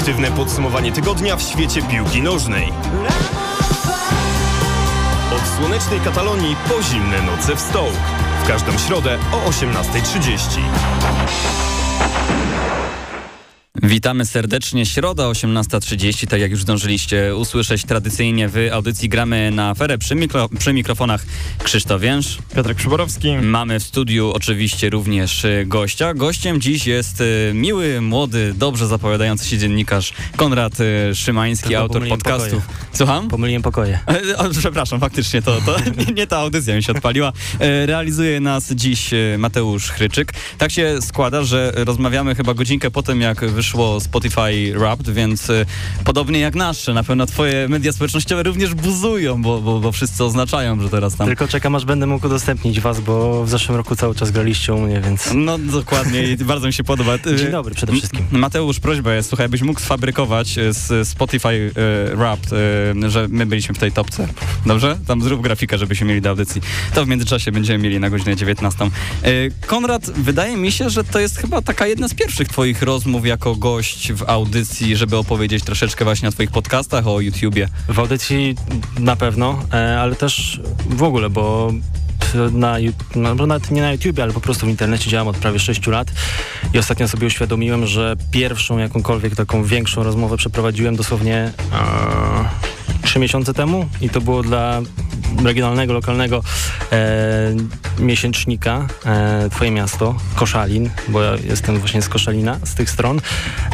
Obiektywne podsumowanie tygodnia w świecie piłki nożnej. Od słonecznej Katalonii po zimne noce w Stołk. W każdą środę o 18.30. Witamy serdecznie. Środa 18.30, tak jak już zdążyliście usłyszeć tradycyjnie w audycji gramy na aferę przy, mikro, przy mikrofonach Krzysztof Więż. Piotrek Przyborowski. Mamy w studiu oczywiście również y, gościa. Gościem dziś jest y, miły, młody, dobrze zapowiadający się dziennikarz Konrad y, Szymański, Tylko autor podcastów. pokoje. Słucham? Pomyliłem pokoje. O, Przepraszam, faktycznie to, to nie, nie ta audycja mi się odpaliła. Realizuje nas dziś Mateusz Chryczyk. Tak się składa, że rozmawiamy chyba godzinkę po tym, jak wyszło Spotify Wrapped, więc e, podobnie jak nasze, na pewno twoje media społecznościowe również buzują, bo, bo, bo wszyscy oznaczają, że teraz tam... Tylko czekam, aż będę mógł udostępnić was, bo w zeszłym roku cały czas graliście u mnie, więc... No dokładnie i bardzo mi się podoba. E, Dzień dobry przede wszystkim. Mateusz, prośba jest, słuchaj, byś mógł sfabrykować e, z Spotify Wrapped, że my byliśmy w tej topce. Dobrze? Tam zrób grafikę, żebyśmy mieli do audycji. To w międzyczasie będziemy mieli na godzinę 19. E, Konrad, wydaje mi się, że to jest chyba taka jedna z pierwszych twoich rozmów jako gość w audycji, żeby opowiedzieć troszeczkę właśnie o twoich podcastach, o YouTubie. W audycji na pewno, e, ale też w ogóle, bo na, no, nawet nie na YouTubie, ale po prostu w internecie działam od prawie 6 lat i ostatnio sobie uświadomiłem, że pierwszą jakąkolwiek taką większą rozmowę przeprowadziłem dosłownie e, trzy miesiące temu i to było dla regionalnego, lokalnego e, miesięcznika e, Twoje Miasto, Koszalin, bo ja jestem właśnie z Koszalina, z tych stron.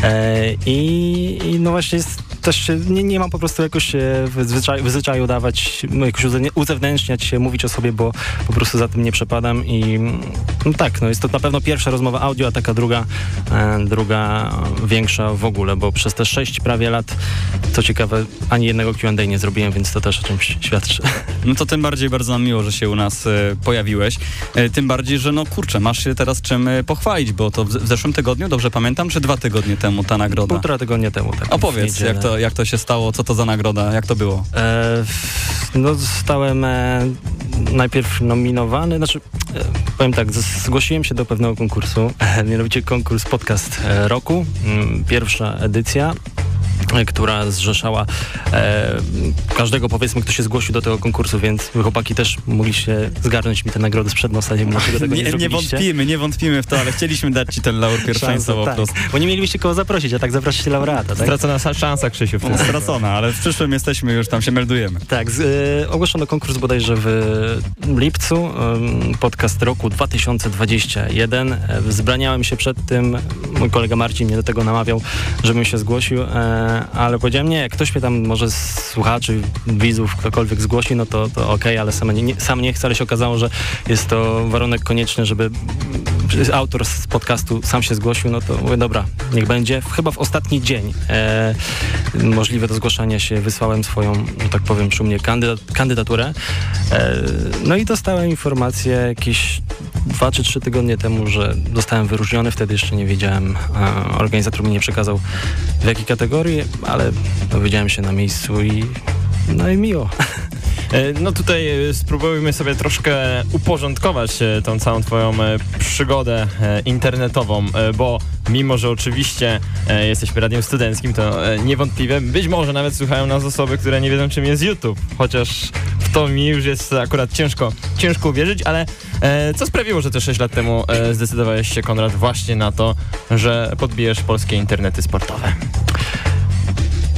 E, i, i no właśnie jest, też się, nie, nie mam po prostu jakoś się w zwyczaju, w zwyczaju dawać, jakoś uze- uzewnętrzniać się, mówić o sobie, bo po prostu za tym nie przepadam i no tak, no jest to na pewno pierwsza rozmowa audio, a taka druga, e, druga większa w ogóle, bo przez te sześć prawie lat, co ciekawe, ani jednego Q&A nie zrobiłem, więc to też o czymś świadczy. No to tym bardziej bardzo nam miło, że się u nas e, pojawiłeś. E, tym bardziej, że no kurczę, masz się teraz czym e, pochwalić, bo to w, w zeszłym tygodniu, dobrze pamiętam, czy dwa tygodnie temu ta nagroda? Półtora tygodnia temu. Tak, Opowiedz, jak to, jak to się stało, co to za nagroda, jak to było? E, no zostałem e, najpierw nominowany, znaczy e, powiem tak, zgłosiłem się do pewnego konkursu, e, mianowicie konkurs Podcast e, Roku, pierwsza edycja która zrzeszała e, każdego powiedzmy, kto się zgłosił do tego konkursu, więc wy chłopaki też mogliście zgarnąć mi tę nagrodę sprzed nosa, nie wiem dlaczego tego nie, Nie, nie wątpimy, nie wątpimy w to, ale chcieliśmy dać ci ten laur pierwszeństwa po tak, prostu. bo nie mielibyście kogo zaprosić, a tak zaprosicie laureata, tak? Stracona sa- szansa, Krzysiu. tym. Stracona, ale w przyszłym jesteśmy, już tam się meldujemy. Tak, z, y, ogłoszono konkurs bodajże w lipcu, podcast roku 2021. E, Wzbraniałem się przed tym, mój kolega Marcin mnie do tego namawiał, żebym się zgłosił, e, ale powiedziałem nie, ktoś mnie tam może słuchaczy, widzów, ktokolwiek zgłosi, no to, to okej, ale sam nie, sam nie chcę, ale się okazało, że jest to warunek konieczny, żeby autor z podcastu sam się zgłosił, no to mówię, dobra, niech będzie. Chyba w ostatni dzień e, możliwe do zgłaszania się wysłałem swoją, że tak powiem, przy mnie kandydat, kandydaturę. E, no i dostałem informację jakieś dwa czy trzy tygodnie temu, że zostałem wyróżniony. Wtedy jeszcze nie wiedziałem, e, organizator mi nie przekazał w jakiej kategorii, ale dowiedziałem się na miejscu i no i miło. E, No tutaj e, spróbujmy sobie troszkę uporządkować e, tą całą twoją przygodę internetową, bo mimo, że oczywiście jesteśmy radiem studenckim, to niewątpliwie być może nawet słuchają nas osoby, które nie wiedzą czym jest YouTube, chociaż w to mi już jest akurat ciężko, ciężko uwierzyć, ale co sprawiło, że te 6 lat temu zdecydowałeś się, Konrad, właśnie na to, że podbijesz polskie internety sportowe?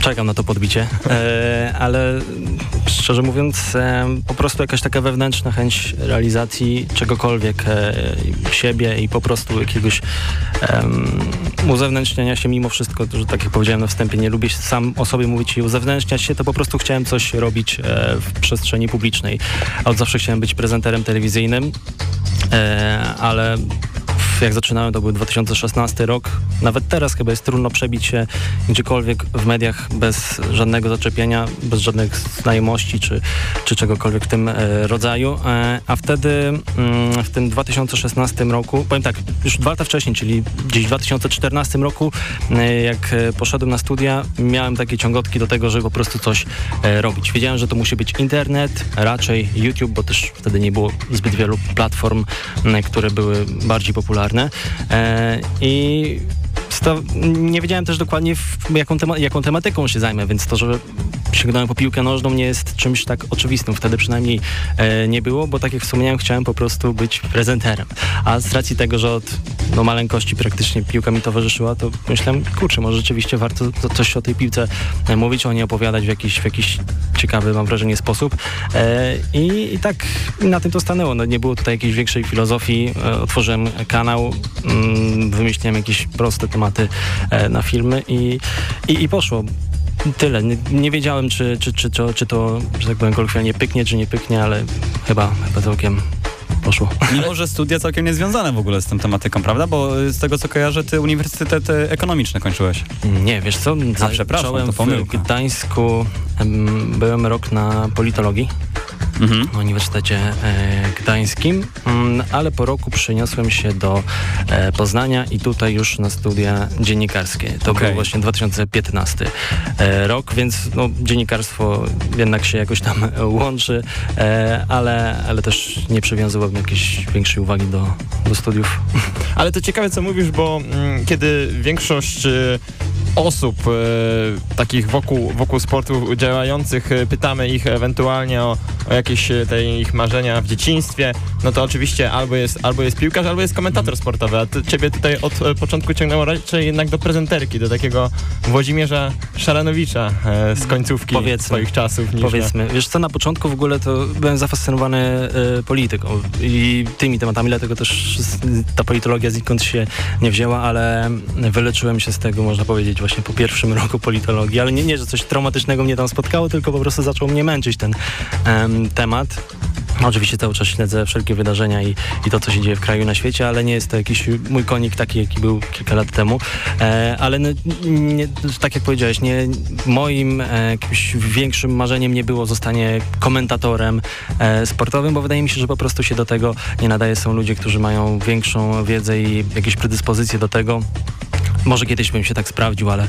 Czekam na to podbicie, e, ale szczerze mówiąc, e, po prostu jakaś taka wewnętrzna chęć realizacji czegokolwiek e, siebie i po prostu jakiegoś em, uzewnętrzniania się mimo wszystko, że tak jak powiedziałem na wstępie, nie lubię sam o sobie mówić i uzewnętrzniać się, to po prostu chciałem coś robić e, w przestrzeni publicznej. Od zawsze chciałem być prezenterem telewizyjnym, e, ale jak zaczynałem, to był 2016 rok. Nawet teraz chyba jest trudno przebić się gdziekolwiek w mediach bez żadnego zaczepienia, bez żadnych znajomości czy, czy czegokolwiek w tym e, rodzaju. E, a wtedy mm, w tym 2016 roku, powiem tak, już dwa lata wcześniej, czyli gdzieś w 2014 roku, e, jak poszedłem na studia, miałem takie ciągotki do tego, żeby po prostu coś robić. Wiedziałem, że to musi być internet, raczej YouTube, bo też wtedy nie było zbyt wielu platform, które były bardziej popularne. E, I nie wiedziałem też dokładnie, jaką, tema jaką tematyką się zajmę, więc to, że sięgnąłem po piłkę nożną nie jest czymś tak oczywistym. Wtedy przynajmniej e, nie było, bo tak jak wspomniałem, chciałem po prostu być prezenterem. A z racji tego, że od no, maleńkości praktycznie piłka mi towarzyszyła, to myślałem, kurczę, może rzeczywiście warto coś o tej piłce e, mówić, o niej opowiadać w jakiś, w jakiś ciekawy, mam wrażenie, sposób. E, i, i, tak na tym to stanęło. No, nie było tutaj jakiejś większej filozofii. E, otworzyłem kanał, mm, wymyśliłem jakieś proste tematy e, na filmy i, i, i poszło. Tyle. Nie, nie wiedziałem, czy, czy, czy, czy, czy to, że tak powiem, kolokwialnie pyknie, czy nie pyknie, ale chyba, chyba całkiem poszło. Mimo, że studia całkiem niezwiązane w ogóle z tą tematyką, prawda? Bo z tego, co kojarzę, ty uniwersytet ekonomiczny kończyłeś. Nie, wiesz co? A, przepraszam, to pomyłka. w Gdańsku, byłem rok na politologii mhm. na Uniwersytecie e, Gdańskim, mm, ale po roku przeniosłem się do e, Poznania i tutaj już na studia dziennikarskie. To okay. był właśnie 2015 e, rok, więc no, dziennikarstwo jednak się jakoś tam łączy, ale, ale też nie przywiązywałem jakiejś większej uwagi do, do studiów. Ale to ciekawe, co mówisz, bo mm, kiedy większość osób e, takich wokół, wokół sportu działających, e, pytamy ich ewentualnie o, o jakieś e, te ich marzenia w dzieciństwie, no to oczywiście albo jest, albo jest piłkarz, albo jest komentator sportowy, a ty, ciebie tutaj od początku ciągnęło raczej jednak do prezenterki, do takiego Włodzimierza Szaranowicza z końcówki powiedzmy, swoich czasów. Niż powiedzmy. Na... Wiesz co, na początku w ogóle to byłem zafascynowany polityką i tymi tematami, dlatego też ta politologia znikąd się nie wzięła, ale wyleczyłem się z tego, można powiedzieć, właśnie po pierwszym roku politologii, ale nie, nie że coś traumatycznego mnie tam spotkało, tylko po prostu zaczął mnie męczyć ten temat. Oczywiście cały czas śledzę wszelkie wydarzenia i, i to, co się dzieje w kraju na świecie, ale nie jest to jakiś mój konik taki, jaki był kilka lat temu. E, ale no, nie, tak jak powiedziałeś, nie, moim e, jakimś większym marzeniem nie było zostanie komentatorem e, sportowym, bo wydaje mi się, że po prostu się do tego nie nadaje. Są ludzie, którzy mają większą wiedzę i jakieś predyspozycje do tego. Może kiedyś bym się tak sprawdził, ale,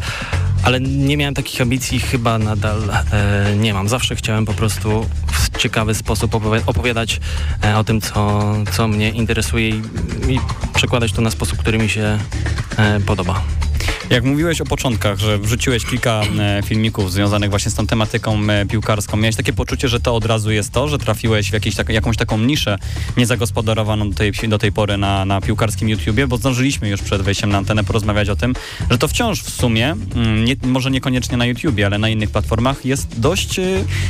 ale nie miałem takich ambicji chyba nadal e, nie mam. Zawsze chciałem po prostu w ciekawy sposób opowiadać e, o tym, co, co mnie interesuje i, i przekładać to na sposób, który mi się e, podoba. Jak mówiłeś o początkach, że wrzuciłeś kilka e, filmików związanych właśnie z tą tematyką e, piłkarską, miałeś takie poczucie, że to od razu jest to, że trafiłeś w jakieś, tak, jakąś taką niszę niezagospodarowaną do tej, do tej pory na, na piłkarskim YouTubie, bo zdążyliśmy już przed wejściem na antenę porozmawiać o tym, że to wciąż w sumie, mm, nie, może niekoniecznie na YouTubie, ale na innych platformach jest dość e,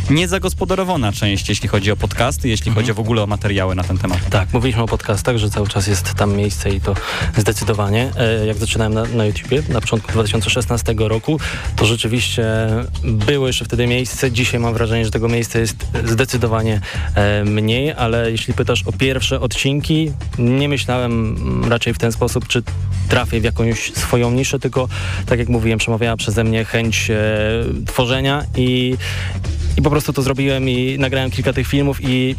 niezagospodarowana część, jeśli chodzi o podcasty, jeśli mhm. chodzi w ogóle o materiały na ten temat. Tak, mówiliśmy o podcastach, że cały czas jest tam miejsce i to zdecydowanie. Jak zaczynałem na, na YouTubie, na początku 2016 roku, to rzeczywiście było jeszcze wtedy miejsce. Dzisiaj mam wrażenie, że tego miejsca jest zdecydowanie e, mniej, ale jeśli pytasz o pierwsze odcinki, nie myślałem raczej w ten sposób, czy trafię w jakąś swoją niszę, tylko tak jak mówiłem, przemawiała przeze mnie chęć e, tworzenia i, i po prostu to zrobiłem i nagrałem kilka tych filmów i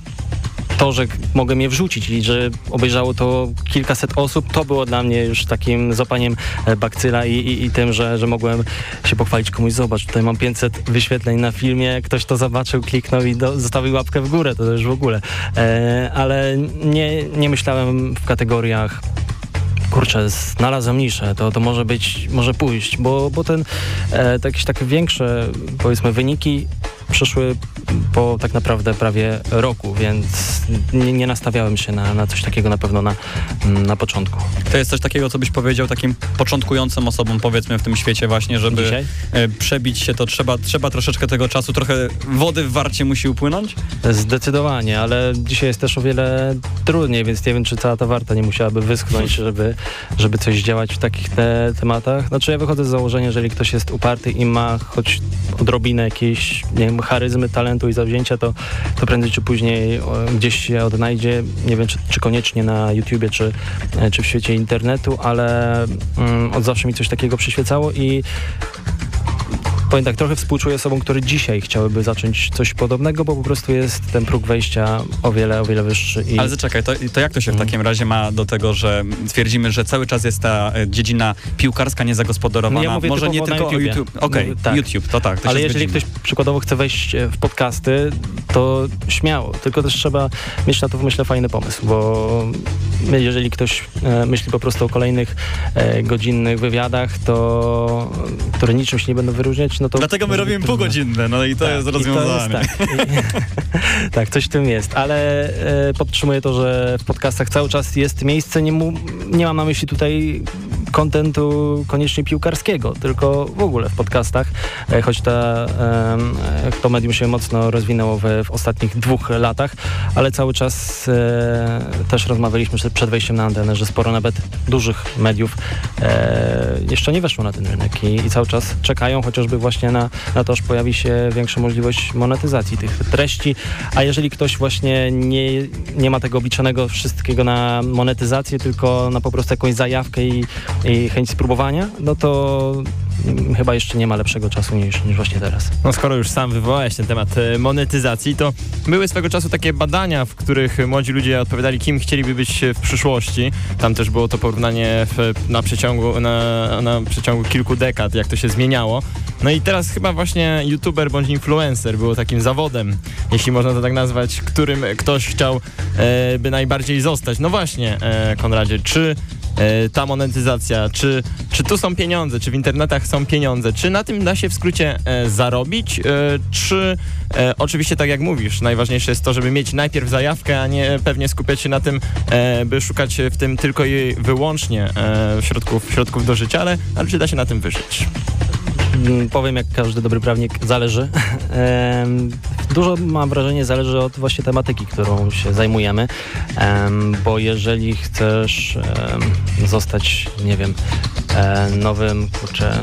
to, że mogę je wrzucić i że obejrzało to kilkaset osób, to było dla mnie już takim zopaniem e, bakcyla i, i, i tym, że, że mogłem się pochwalić komuś, zobacz, tutaj mam 500 wyświetleń na filmie, ktoś to zobaczył, kliknął i do, zostawił łapkę w górę, to już w ogóle. E, ale nie, nie myślałem w kategoriach kurczę, znalazłem niszę, to, to może być, może pójść, bo, bo ten, e, to jakieś takie większe, powiedzmy, wyniki przyszły po tak naprawdę prawie roku, więc nie, nie nastawiałem się na, na, coś takiego na pewno na, na początku. To jest coś takiego, co byś powiedział takim początkującym osobom, powiedzmy, w tym świecie właśnie, żeby Dzisiaj? E, przebić się, to trzeba, trzeba troszeczkę tego czasu, trochę wody w warcie musi upłynąć? Zdecydowanie, ale dzisiaj jest też o wiele trudniej, więc nie wiem, czy cała ta warta nie musiałaby wyschnąć, żeby, żeby coś działać w takich te tematach. Znaczy ja wychodzę z założenia, jeżeli ktoś jest uparty i ma choć odrobinę jakiejś, nie wiem, charyzmy, talentu i zawzięcia, to, to prędzej czy później gdzieś się odnajdzie. Nie wiem, czy, czy koniecznie na YouTubie, czy, e, czy w świecie internetu, ale mm, od zawsze mi coś takiego przyświecało i powiem tak, trochę współczuję osobom, które dzisiaj chciałyby zacząć coś podobnego, bo po prostu jest ten próg wejścia o wiele, o wiele wyższy. I... Ale zaczekaj, to, to jak to się w Mhm. takim razie ma do tego, że twierdzimy, że cały czas jest ta e, dziedzina piłkarska niezagospodarowana? No ja Może nie tylko o. YouTube. Okej, No, tak. YouTube, to tak. To Ale jeżeli zgodzimy. ktoś przykładowo chce wejść e, w podcasty, to śmiało, tylko też trzeba mieć na to, myślę, fajny pomysł, bo jeżeli ktoś e, myśli po prostu o kolejnych godzinnych wywiadach, to które niczym się nie będą wyróżniać, no to... Dlatego my robimy trudno. półgodzinne, no i to Tak, jest rozwiązanie. jest, tak. Tak, coś w tym jest, ale e, podtrzymuję to, że w podcastach cały czas jest miejsce, nie, mu, nie mam na myśli tutaj kontentu koniecznie piłkarskiego, tylko w ogóle w podcastach, e, choć ta, e, to medium się mocno rozwinęło w, w ostatnich dwóch latach, ale cały czas e, też rozmawialiśmy przed- wejściem na antenę, że sporo nawet dużych mediów jeszcze nie weszło na ten rynek i, i cały czas czekają chociażby właśnie na, na to, aż pojawi się większa możliwość monetyzacji tych treści, a jeżeli ktoś właśnie nie, nie ma tego obliczonego wszystkiego na monetyzację, tylko na po prostu jakąś zajawkę i, i chęć spróbowania, no to mm, chyba jeszcze nie ma lepszego czasu niż, niż właśnie teraz. No skoro już sam wywołałeś ten temat e, monetyzacji, to były swego czasu takie badania, w których młodzi ludzie odpowiadali, kim chcieliby być w przyszłości. Tam też było to porównanie w, na, przeciągu, na, na przeciągu kilku dekad, jak to się zmieniało. No i teraz chyba właśnie youtuber bądź influencer było takim zawodem, jeśli można to tak nazwać, którym ktoś chciał e, by najbardziej zostać. No właśnie, e, Konradzie, czy ta monetyzacja, czy, czy tu są pieniądze, czy w internetach są pieniądze, czy na tym da się w skrócie e, zarobić, e, czy e, oczywiście tak jak mówisz, najważniejsze jest to, żeby mieć najpierw zajawkę, a nie pewnie skupiać się na tym, e, by szukać w tym tylko i wyłącznie e, środków, środków do życia, ale, ale czy da się na tym wyżyć? Mm, Powiem, jak każdy dobry prawnik, zależy. Dużo mam wrażenie zależy od właśnie tematyki, którą się zajmujemy, Em, bo jeżeli chcesz zostać, nie wiem, e, nowym, kurczę,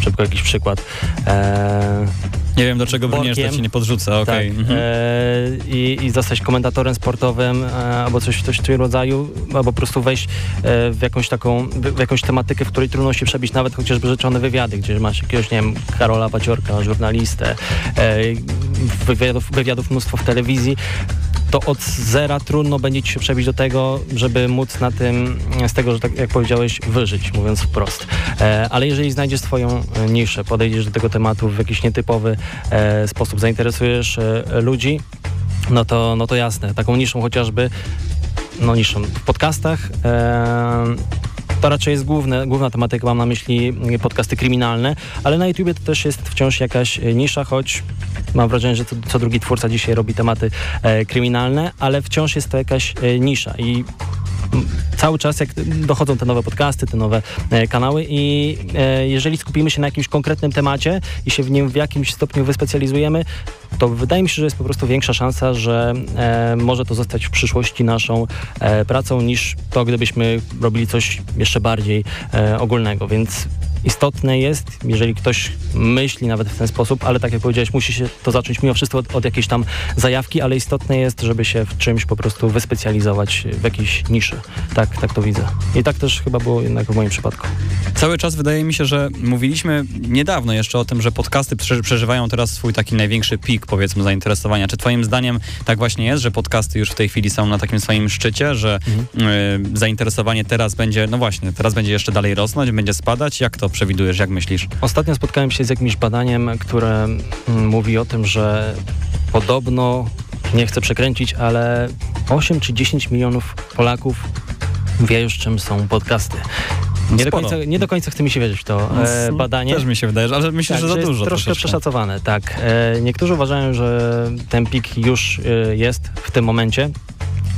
szybko jakiś przykład, e, Nie wiem, do czego brniesz, to ci nie podrzucę, okej. tak, mhm. e, i, i zostać komentatorem sportowym e, albo coś, coś w tym rodzaju, albo po prostu wejść e, w jakąś taką, w, w jakąś tematykę, w której trudno się przebić, nawet chociażby rzeczone wywiady, gdzie masz jakiegoś, nie wiem, Karola Paciorka, żurnalistę, e, wywiadów, wywiadów mnóstwo w telewizji, to od zera trudno będzie ci się przebić do tego, żeby móc na tym, z tego, że tak jak powiedziałeś, wyżyć, mówiąc wprost. E, ale jeżeli znajdziesz swoją e, niszę, podejdziesz do tego tematu w jakiś nietypowy e, sposób, zainteresujesz e, ludzi, no to, no to jasne, taką niszą chociażby, no niszą w podcastach, e, to raczej jest główne, główna tematyka, mam na myśli mm, podcasty kryminalne, ale na YouTubie to też jest wciąż jakaś e, nisza, choć mam wrażenie, że co, co drugi twórca dzisiaj robi tematy e, kryminalne, ale wciąż jest to jakaś e, nisza i cały czas jak dochodzą te nowe podcasty, te nowe e, kanały i e, jeżeli skupimy się na jakimś konkretnym temacie i się w nim w jakimś stopniu wyspecjalizujemy, to wydaje mi się, że jest po prostu większa szansa, że e, może to zostać w przyszłości naszą pracą niż to, gdybyśmy robili coś jeszcze bardziej ogólnego, więc istotne jest, jeżeli ktoś myśli nawet w ten sposób, ale tak jak powiedziałeś, musi się to zacząć mimo wszystko od, od jakiejś tam zajawki, ale istotne jest, żeby się w czymś po prostu wyspecjalizować w jakiejś niszy. Tak, tak to widzę. I tak też chyba było jednak w moim przypadku. Cały czas wydaje mi się, że mówiliśmy niedawno jeszcze o tym, że podcasty prze- przeżywają teraz swój taki największy pik, powiedzmy, zainteresowania. Czy twoim zdaniem tak właśnie jest, że podcasty już w tej chwili są na takim swoim szczycie, że y, zainteresowanie teraz będzie, no właśnie, teraz będzie jeszcze dalej rosnąć, będzie spadać? Jak to przewidujesz, jak myślisz? Ostatnio spotkałem się z jakimś badaniem, które mm, mówi o tym, że podobno, nie chcę przekręcić, ale 8 czy 10 milionów Polaków wie już czym są podcasty. Nie do, końca, nie do końca chce mi się wierzyć w to e, badanie. Też mi się wydaje, ale myślę, Tak, że za jest dużo. troszkę troszeczkę. przeszacowane, tak. E, niektórzy uważają, że ten pik już e, jest w tym momencie.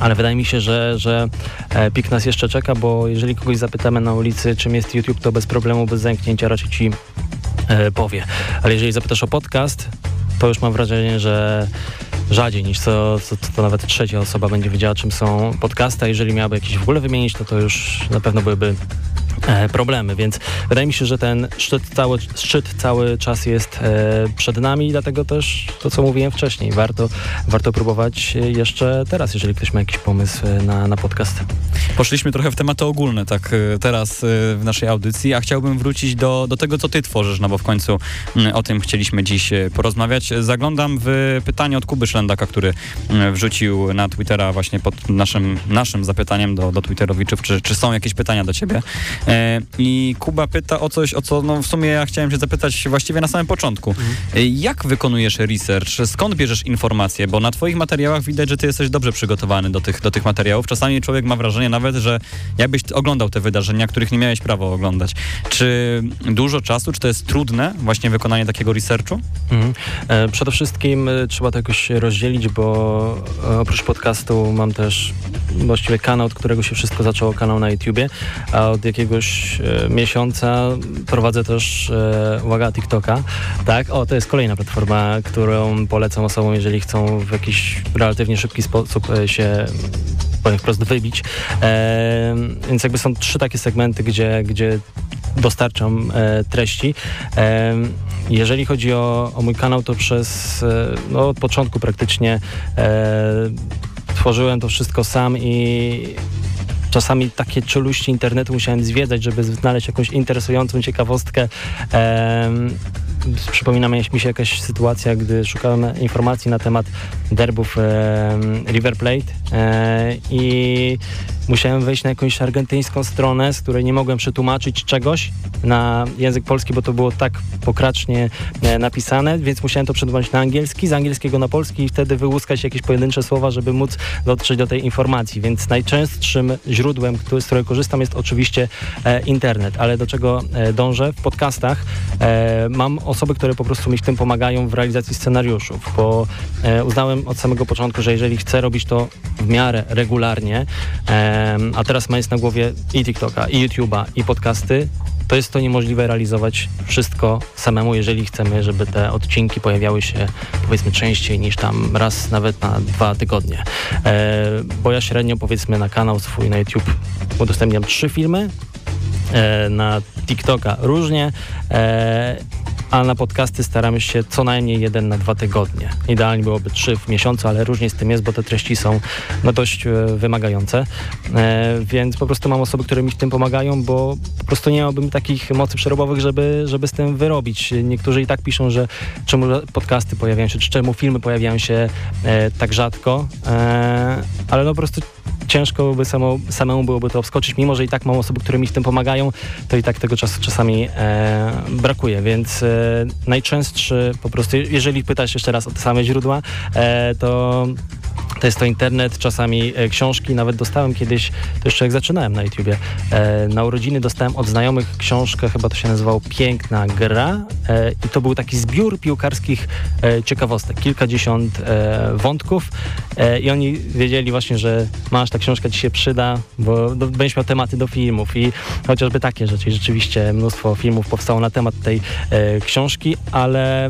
Ale wydaje mi się, że, że e, pik nas jeszcze czeka, bo jeżeli kogoś zapytamy na ulicy, czym jest YouTube, to bez problemu, bez zęknięcia raczej ci e, powie. Ale jeżeli zapytasz o podcast, to już mam wrażenie, że rzadziej niż co, co, to nawet trzecia osoba będzie wiedziała, czym są podcasty. Jeżeli miałaby jakieś w ogóle wymienić, to to już na pewno byłyby problemy, więc wydaje mi się, że ten szczyt cały, szczyt cały czas jest e, przed nami, dlatego też to, co mówiłem wcześniej, warto, warto próbować jeszcze teraz, jeżeli ktoś ma jakiś pomysł na, na podcast. Poszliśmy trochę w tematy ogólne, tak e, teraz e, w naszej audycji, a chciałbym wrócić do, do tego, co ty tworzysz, no bo w końcu o tym chcieliśmy dziś e, porozmawiać. Zaglądam w pytanie od Kuby Szlendaka, który wrzucił na Twittera właśnie pod naszym, naszym zapytaniem do, do Twitterowiczów, czy, czy są jakieś pytania do ciebie. I Kuba pyta o coś, o co no w sumie ja chciałem się zapytać właściwie na samym początku. Mhm. Jak wykonujesz research? Skąd bierzesz informacje? Bo na twoich materiałach widać, że ty jesteś dobrze przygotowany do tych, do tych materiałów. Czasami człowiek ma wrażenie nawet, że jakbyś oglądał te wydarzenia, których nie miałeś prawa oglądać. Czy dużo czasu, czy to jest trudne właśnie wykonanie takiego researchu? Mhm. E, przede wszystkim e, trzeba to jakoś rozdzielić, bo e, oprócz podcastu mam też właściwie kanał, od którego się wszystko zaczęło, kanał na YouTubie, a od jakiegoś e, miesiąca prowadzę też, e, uwaga, TikToka. Tak, o, to jest kolejna platforma, którą polecam osobom, jeżeli chcą w jakiś relatywnie szybki sposób e, się powiem wprost, wybić. E, więc jakby są trzy takie segmenty, gdzie, gdzie dostarczam e, treści. E, jeżeli chodzi o, o, mój kanał, to przez e, no, od początku praktycznie e, tworzyłem to wszystko sam i czasami takie czeluści internetu musiałem zwiedzać, żeby znaleźć jakąś interesującą ciekawostkę. Przypomina mi się jakaś sytuacja, gdy szukałem informacji na temat derbów River Plate e, i musiałem wejść na jakąś argentyńską stronę, z której nie mogłem przetłumaczyć czegoś na język polski, bo to było tak pokracznie e, napisane, więc musiałem to przetłumaczyć na angielski, z angielskiego na polski i wtedy wyłuskać jakieś pojedyncze słowa, żeby móc dotrzeć do tej informacji. Więc najczęstszym źródłem, który, z którego korzystam jest oczywiście e, internet, ale do czego e, dążę? W podcastach e, mam osoby, które po prostu mi w tym pomagają w realizacji scenariuszów, bo e, uznałem od samego początku, że jeżeli chcę robić to w miarę regularnie, e, a teraz mając na głowie i TikToka, i YouTube'a, i podcasty, to jest to niemożliwe realizować wszystko samemu, jeżeli chcemy, żeby te odcinki pojawiały się powiedzmy częściej niż tam raz nawet na dwa tygodnie. E, bo ja średnio powiedzmy na kanał swój na YouTube udostępniam trzy filmy, e, na TikToka różnie e, a na podcasty staramy się co najmniej jeden na dwa tygodnie. Idealnie byłoby trzy w miesiącu, ale różnie z tym jest, bo te treści są no, dość e, wymagające. E, więc po prostu mam osoby, które mi w tym pomagają, bo po prostu nie miałbym takich mocy przerobowych, żeby, żeby z tym wyrobić. Niektórzy i tak piszą, że czemu podcasty pojawiają się, czy czemu filmy pojawiają się e, tak rzadko, e, ale no po prostu ciężko byłoby samo, samemu byłoby to obskoczyć, mimo że i tak mam osoby, które mi w tym pomagają, to i tak tego czasu czasami e, brakuje, więc e, najczęstszy po prostu, jeżeli pytasz jeszcze raz o te same źródła, e, to to jest to internet, czasami e, książki, nawet dostałem kiedyś, to jeszcze jak zaczynałem na YouTubie, e, na urodziny dostałem od znajomych książkę, chyba to się nazywało Piękna Gra e, i to był taki zbiór piłkarskich ciekawostek, kilkadziesiąt wątków i oni wiedzieli właśnie, że masz, ta książka ci się przyda, bo do, będziesz miał tematy do filmów. I chociażby takie rzeczy. Rzeczywiście mnóstwo filmów powstało na temat tej książki, ale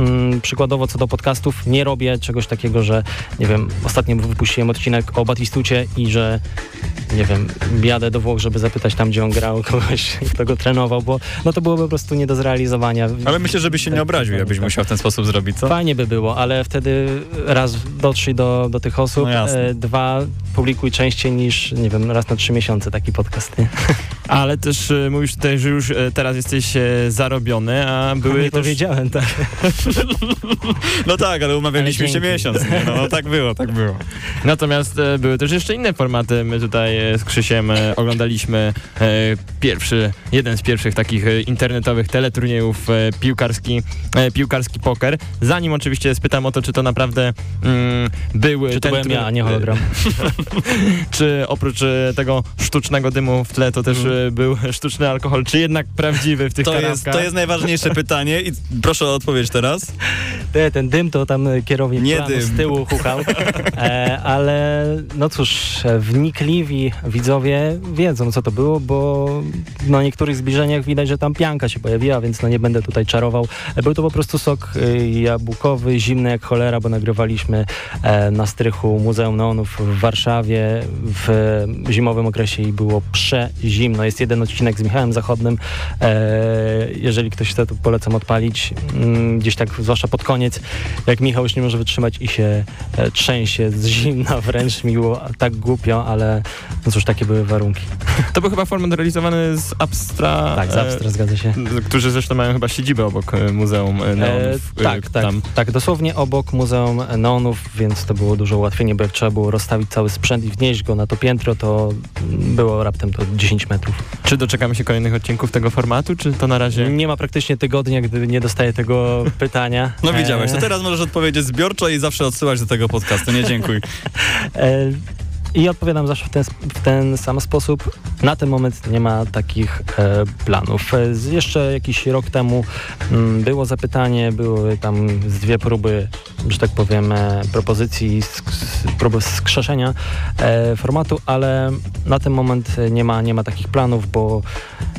mm, przykładowo co do podcastów nie robię czegoś takiego, że nie wiem, ostatnio wypuściłem odcinek o Batistucie i że nie wiem, jadę do Włoch, żeby zapytać tam, gdzie on grał, kogoś, kto go trenował, bo no to byłoby po prostu nie do zrealizowania. Ale myślę, żeby się nie obraził, jakbyś musiał w ten sposób zrobić, co? Fajnie by było, ale wtedy raz dotrzyj do, do tych osób, no e, dwa publikuj częściej niż, nie wiem, raz na trzy miesiące taki podcast. Nie? Ale też e, mówisz tutaj, że już e, teraz jesteś e, zarobiony, a były nie też... wiedziałem, tak. no tak, ale umawialiśmy ale się miesiąc. No, no tak było, tak było. Natomiast e, były też jeszcze inne formaty. My tutaj z Krzysiem oglądaliśmy pierwszy, jeden z pierwszych takich internetowych teleturniejów piłkarski, piłkarski poker. Zanim oczywiście spytam o to, czy to naprawdę mm, były... Czy to byłem ja, nie hologram. czy oprócz tego sztucznego dymu w tle to też mm. był sztuczny alkohol, czy jednak prawdziwy w tych to jest, to jest najważniejsze pytanie i proszę o odpowiedź teraz. Ty, ten dym to tam kierownik Nie planu dym. z tyłu hukał. E, ale no cóż, wnikliwi widzowie wiedzą, co to było, bo na niektórych zbliżeniach widać, że tam pianka się pojawiła, więc no nie będę tutaj czarował. Był to po prostu sok jabłkowy, zimny jak cholera, bo nagrywaliśmy e, na strychu Muzeum Neonów w Warszawie w zimowym okresie i było przezimno. Jest jeden odcinek z Michałem Zachodnym. E, jeżeli ktoś chce, to polecam odpalić. Mm, Gdzieś tak, zwłaszcza pod koniec, jak Michał już nie może wytrzymać i się e, trzęsie z zimna, wręcz mi było tak głupio, ale no cóż, takie były warunki. To był chyba format realizowany z Abstra. Tak, e, zawsze zgadza się. Którzy zresztą mają chyba siedzibę obok e, Muzeum e, Neonów. E, tak, tak, Tam. tak, dosłownie obok Muzeum Neonów, więc to było dużo ułatwienie, bo jak trzeba było rozstawić cały sprzęt i wnieść go na to piętro, to było raptem to 10 metrów. Czy doczekamy się kolejnych odcinków tego formatu, czy to na razie... Nie ma praktycznie tygodnia, gdy nie dostaję tego pytania. No widziałeś, to E, teraz możesz odpowiedzieć zbiorczo i zawsze odsyłać do tego podcastu. Nie dziękuj. I odpowiadam zawsze w ten, w ten sam sposób. Na ten moment nie ma takich e, planów. E, jeszcze jakiś rok temu mm, było zapytanie, były tam z dwie próby, że tak powiem, e, propozycji, próby skrzeszenia e, formatu, ale na ten moment nie ma, nie ma takich planów, bo,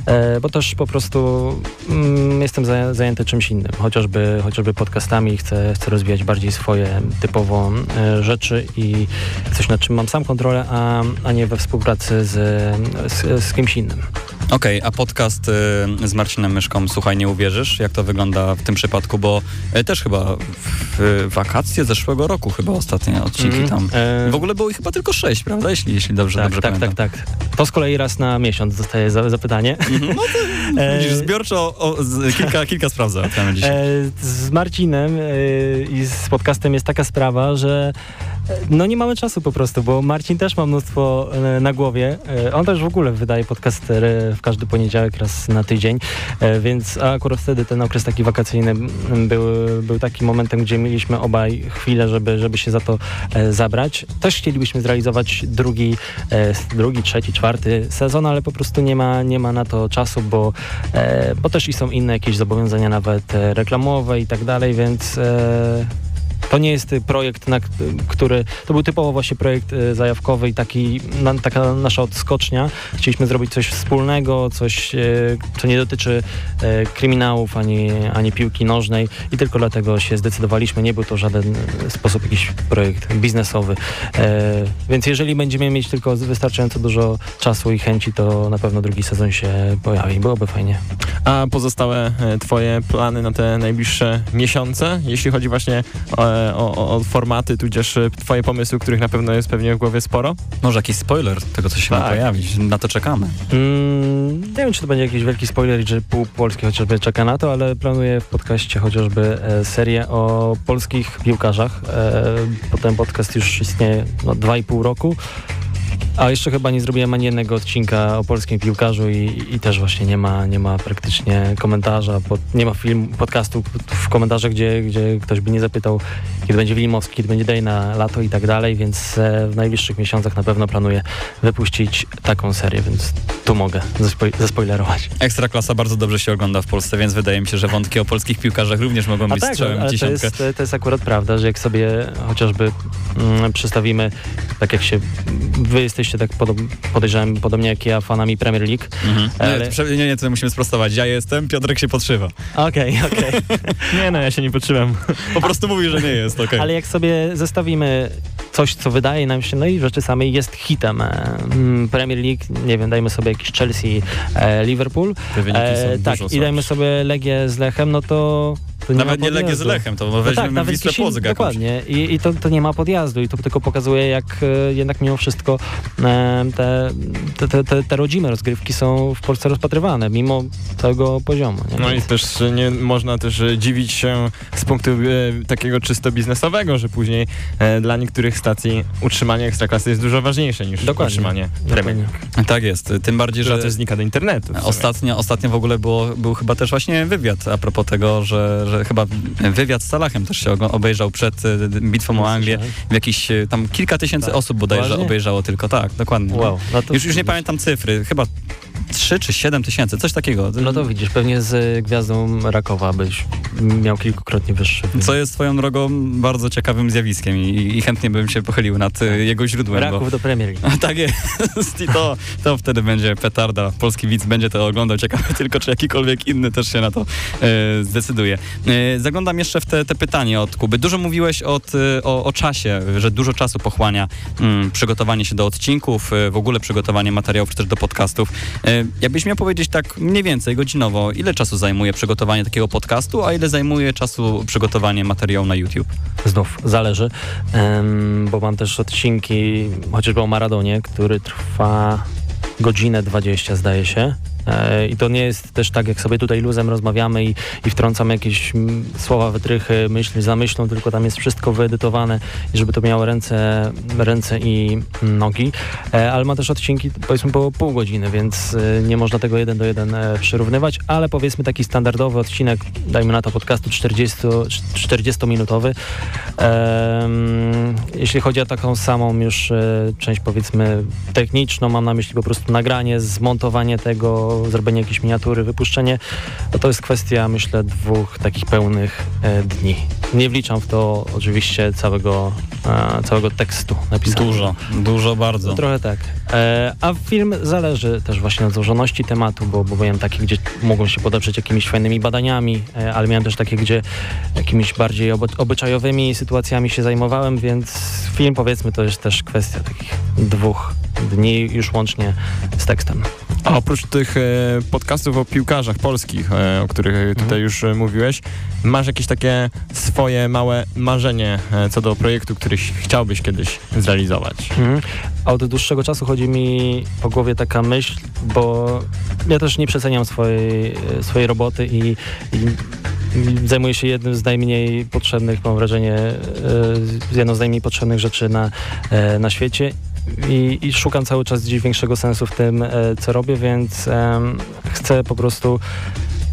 e, bo też po prostu mm, jestem za, zajęty czymś innym, chociażby, chociażby podcastami, chcę, chcę rozwijać bardziej swoje typowo rzeczy i coś nad czym mam sam kontrolę, a, a nie we współpracy z, z, z kimś innym. Okej, a podcast y, z Marcinem Myszką, słuchaj, nie uwierzysz, jak to wygląda w tym przypadku, bo y, też chyba w, wakacje zeszłego roku chyba ostatnie odcinki Mhm. tam. E, W ogóle było ich chyba tylko sześć, prawda? Jeśli, jeśli dobrze, tak, dobrze tak, tak, pamiętam. tak. To z kolei raz na miesiąc dostaję za, zapytanie. Mhm, No to E, widzisz, zbiorczo o, z, kilka, kilka spraw załatwiamy dzisiaj. E, z Marcinem e, i z podcastem jest taka sprawa, że no nie mamy czasu po prostu, bo Marcin też ma mnóstwo e, na głowie. E, on też w ogóle wydaje podcast e, w każdy poniedziałek raz na tydzień, e, więc akurat wtedy ten okres taki wakacyjny m, był, był takim momentem, gdzie mieliśmy obaj chwilę, żeby, żeby się za to zabrać. Też chcielibyśmy zrealizować drugi, drugi, trzeci, czwarty sezon, ale po prostu nie ma, nie ma na to czasu, bo bo też i są inne jakieś zobowiązania nawet reklamowe i tak dalej, więc to nie jest y, projekt, na który, to był typowo właśnie projekt e, zajawkowy i taki, na, taka nasza odskocznia. Chcieliśmy zrobić coś wspólnego, coś, e, co nie dotyczy kryminałów ani, ani piłki nożnej i tylko dlatego się zdecydowaliśmy. Nie był to żaden sposób jakiś projekt biznesowy. E, więc jeżeli będziemy mieć tylko wystarczająco dużo czasu i chęci, to na pewno drugi sezon się pojawi. Byłoby fajnie. A pozostałe e, twoje plany na te najbliższe miesiące, jeśli chodzi właśnie o, o, o formaty, tudzież e, twoje pomysły, których na pewno jest pewnie w głowie sporo? Może jakiś spoiler tego, co się ma Tak. pojawić. Na to czekamy. Mm, nie wiem, czy to będzie jakiś wielki spoiler i czy pół Polski chociażby czeka na to, ale planuję w podcaście chociażby e, serię o polskich piłkarzach. E, potem podcast już istnieje no, dwa i pół roku. A jeszcze chyba nie zrobiłem ani jednego odcinka o polskim piłkarzu i, i też właśnie nie ma, nie ma praktycznie komentarza, pod, nie ma film, podcastu w komentarzach, gdzie, gdzie ktoś by nie zapytał, kiedy będzie Wilimowski, kiedy będzie Day na lato i tak dalej, więc e, w najbliższych miesiącach na pewno planuję wypuścić taką serię, więc tu mogę zespo- zaspoilerować. Ekstraklasa bardzo dobrze się ogląda w Polsce, więc wydaje mi się, że wątki o polskich piłkarzach również mogą A być tak, strzałem ale to jest, to jest akurat prawda, że jak sobie chociażby mm, przedstawimy, tak jak się, wy jesteście tak podob, podejrzewam, podobnie jak ja, fanami Premier League. Mhm. Ale- Nie, prze- nie, nie, to musimy sprostować. Ja jestem, Piotrek się podszywa. Okej, okej. Nie no, ja się nie potrzymam. Po prostu mówi, że nie jest, okej. Ale jak sobie zestawimy coś, co wydaje nam się, no i rzeczy samej jest hitem e, mm, Premier League, nie wiem, dajmy sobie jakiś Chelsea, e, Liverpool, Te wyniki e, są tak, dużo i dajmy sobie Legię z Lechem, no to... to Nawet nie Legię z. Lechem, to No weźmiemy nawet Wisłę Płock. Dokładnie. I, i to, to nie ma podjazdu i to tylko pokazuje, jak e, jednak mimo wszystko e, te, te, te, te, rodzime rozgrywki są w Polsce rozpatrywane, mimo tego poziomu. Nie? No i też nie można też dziwić się z punktu e, takiego czysto biznesowego, że później e, dla niektórych stacji utrzymanie ekstraklasy jest dużo ważniejsze niż Dokładnie. utrzymanie. League, Tak jest, tym bardziej, że też znika do internetu. ostatnio, ostatnio w ogóle było, był chyba też właśnie wywiad a propos tego, że, że chyba wywiad z Salachem też się obejrzał przed e, bitwą o Anglię. W jakiś e, tam kilka tysięcy Tak. osób bodajże Poważnie? obejrzało tylko, tak, dokładnie. Wow. No Już, już nie pamiętam cyfry, chyba 3 czy 7 tysięcy, coś takiego. No to widzisz, pewnie z Gwiazdą Rakowa byś miał kilkukrotnie wyższy. film. Co jest swoją drogą bardzo ciekawym zjawiskiem i, i chętnie bym się pochylił nad y, jego źródłem. Bo, Raków do Premier League. tak jest. I to, to wtedy będzie petarda. Polski widz będzie to oglądał. Ciekawe tylko, czy jakikolwiek inny też się na to e, zdecyduje. E, zaglądam jeszcze w te, te pytanie od Kuby. Dużo mówiłeś od, o, o czasie, że dużo czasu pochłania mm, przygotowanie się do odcinków, w ogóle przygotowanie materiałów, czy też do podcastów. E, jakbyś miał powiedzieć tak mniej więcej godzinowo, ile czasu zajmuje przygotowanie takiego podcastu, a ile zajmuje czasu przygotowanie materiału na YouTube? Znów zależy, bo mam też odcinki, chociażby o Maradonie, który trwa godzinę 20 zdaje się. E, I to nie jest też tak, jak sobie tutaj luzem rozmawiamy i, i wtrącamy jakieś mm, słowa, wytrychy, myśl za myślą, tylko tam jest wszystko wyedytowane żeby to miało ręce, ręce i nogi. E, Ale ma też odcinki powiedzmy po pół godziny, więc e, nie można tego jeden do jeden przyrównywać, ale powiedzmy taki standardowy odcinek, dajmy na to podcastu 40, 40-minutowy. Em, Jeśli chodzi o taką samą już część powiedzmy techniczną, mam na myśli po prostu nagranie, zmontowanie tego, zrobienie jakiejś miniatury, wypuszczenie, no to jest kwestia myślę dwóch takich pełnych e, dni. Nie wliczam w to oczywiście całego, e, całego tekstu napisanego. Dużo, dużo bardzo. Trochę tak. E, a film zależy też właśnie od złożoności tematu, bo, bo miałem takie, gdzie mogą się podeprzeć jakimiś fajnymi badaniami, e, ale miałem też takie, gdzie jakimiś bardziej oby, obyczajowymi sytuacjami się zajmowałem, więc film powiedzmy to jest też kwestia takich dwóch dni już łącznie z tekstem. A oprócz tych e, podcastów o piłkarzach polskich, e, o których tutaj już e, mówiłeś, masz jakieś takie swoje małe marzenie co do projektu, który ch- chciałbyś kiedyś zrealizować? Mhm. A od dłuższego czasu chodzi mi po głowie taka myśl, bo ja też nie przeceniam swojej, swojej roboty i, i, zajmuję się jednym z najmniej potrzebnych, mam wrażenie, jedną z najmniej potrzebnych rzeczy na, na świecie. I, I szukam cały czas gdzieś większego sensu w tym, e, co robię, więc chcę po prostu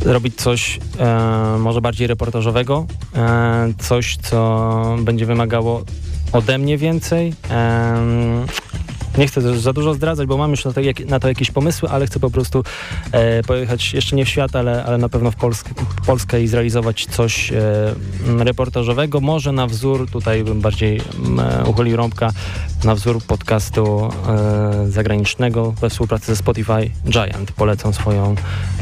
robić coś e, może bardziej reportażowego, e, coś, co będzie wymagało ode mnie więcej. Nie chcę za dużo zdradzać, bo mam już na to, jak, na to jakieś pomysły, ale chcę po prostu e, pojechać jeszcze nie w świat, ale, ale na pewno w Polskę, Polskę i zrealizować coś e, reportażowego. Może na wzór, tutaj bym bardziej e, uchylił rąbka, na wzór podcastu e, zagranicznego we współpracy ze Spotify Giant. Polecam swoją,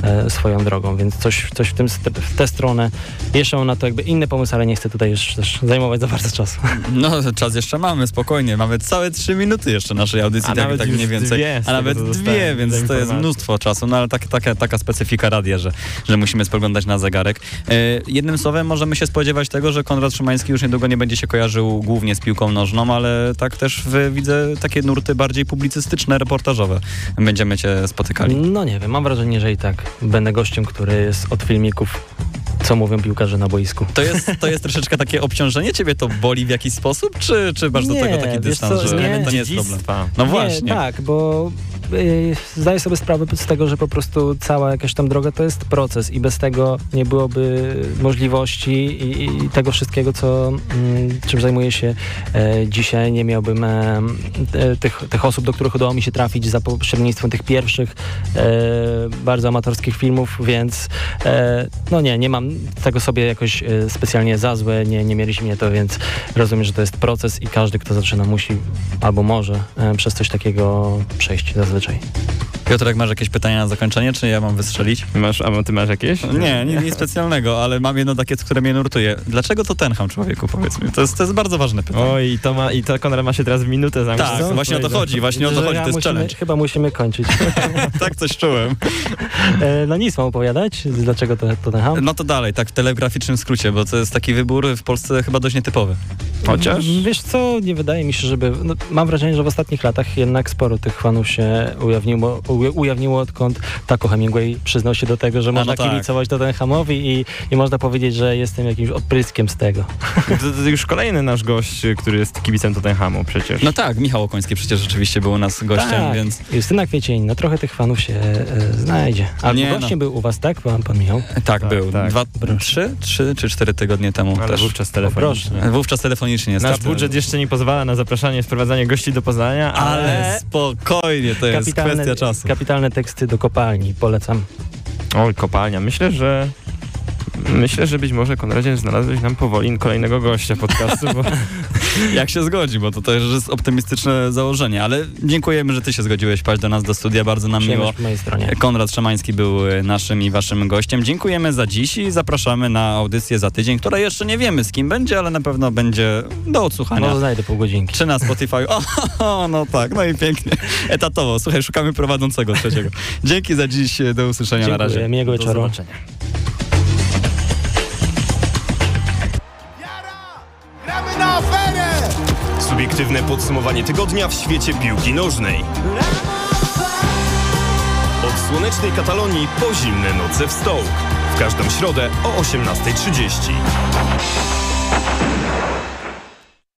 e, swoją drogą, więc coś, coś w, tym, w tę stronę. Jeszcze mam na to jakby inny pomysł, ale nie chcę tutaj już też zajmować za bardzo czasu. No, czas jeszcze mamy, spokojnie. Mamy całe trzy minuty jeszcze naszej audycji, A tak, nawet tak mniej więcej. dwie A nawet dwie, więc za to jest informacje. mnóstwo czasu, no ale tak, taka, taka specyfika radia, że, że musimy spoglądać na zegarek. E, jednym słowem możemy się spodziewać tego, że Konrad Szymański już niedługo nie będzie się kojarzył głównie z piłką nożną, ale tak też w, widzę takie nurty bardziej publicystyczne, reportażowe. Będziemy cię spotykali. No nie wiem, mam wrażenie, że i tak będę gościem, który jest od filmików, co mówią piłkarze na boisku. To jest, to jest troszeczkę takie obciążenie? Ciebie to boli w jakiś sposób, czy, czy masz do Nie, tego taki dystans, co, że nie. to nie jest problem? No Nie, właśnie. tak, bo zdaję sobie sprawę z tego, że po prostu cała jakaś tam droga to jest proces i bez tego nie byłoby możliwości i, i tego wszystkiego, co, mm, czym zajmuję się e, dzisiaj. Nie miałbym e, tych, tych osób, do których udało mi się trafić za pośrednictwem tych pierwszych e, bardzo amatorskich filmów, więc no nie, nie mam tego sobie jakoś specjalnie za złe, nie, nie mieliśmy mnie to, więc rozumiem, że to jest proces i każdy, kto zaczyna, musi albo może przez coś takiego przejść. Piotrek, masz jakieś pytania na zakończenie, czy ja mam wystrzelić? Masz, a ty masz jakieś? Nie, nic, nic specjalnego, ale mam jedno takie, które mnie nurtuje. Dlaczego to Tenham, człowieku, powiedz mi? To jest, to jest bardzo ważne pytanie. Oj, i to, ma, i to Konrad ma się teraz w minutę zamknąć. tak, właśnie o to chodzi, właśnie o to chodzi, to jest musimy, challenge. Chyba musimy kończyć. tak coś czułem. e, no nic mam opowiadać, dlaczego to Tottenham. No to dalej, tak w telegraficznym skrócie, bo to jest taki wybór w Polsce chyba dość nietypowy. Chociaż? Wiesz co, nie wydaje mi się, żeby... No, mam wrażenie, że w ostatnich latach jednak sporo tych fanów się ujawniło, uja- ujawniło odkąd Taco Hemingway przyznał się do tego, że można no tak. kibicować Tottenhamowi i, i można powiedzieć, że jestem jakimś odpryskiem z tego. To, to już kolejny nasz gość, który jest kibicem Tottenhamu przecież. No tak, Michał Okoński przecież rzeczywiście był u nas gościem, tak, więc... Justyna Kwiecień, no trochę tych fanów się e, znajdzie. A Nie, no. gościem był u was, tak? Pan, pan Michał? Tak, Tak, był. tak. Dwa, Proszę. trzy, trzy czy cztery tygodnie temu Ale też. wówczas telefonicznie. Wówczas telefonicznie. Nasz budżet jeszcze nie pozwala na zapraszanie, sprowadzanie gości do Poznania, ale... Ale spokojnie, to jest kwestia czasu. Kapitalne teksty do kopalni, polecam. Oj, kopalnia. Myślę, że Myślę, że być może Konradzie znalazłeś nam powoli kolejnego gościa podcastu, bo Jak się zgodzi, bo to też jest optymistyczne założenie, ale dziękujemy, że ty się zgodziłeś paść do nas do studia, bardzo nam miło. Przyjemność po mojej stronie. Konrad Szamański był e, naszym i waszym gościem. Dziękujemy za dziś i zapraszamy na audycję za tydzień, która jeszcze nie wiemy z kim będzie, ale na pewno będzie do odsłuchania. Może znajdę pół godzinki. Czy na Spotify? O, no tak, no i pięknie. Etatowo. Słuchaj, szukamy prowadzącego trzeciego. Dzięki za dziś, do usłyszenia na razie. Dziękuję, miłego do wieczoru. zobaczenia. Subiektywne podsumowanie tygodnia w świecie piłki nożnej. Od słonecznej Katalonii po zimne noce w Stołk. W każdą środę o 18.30.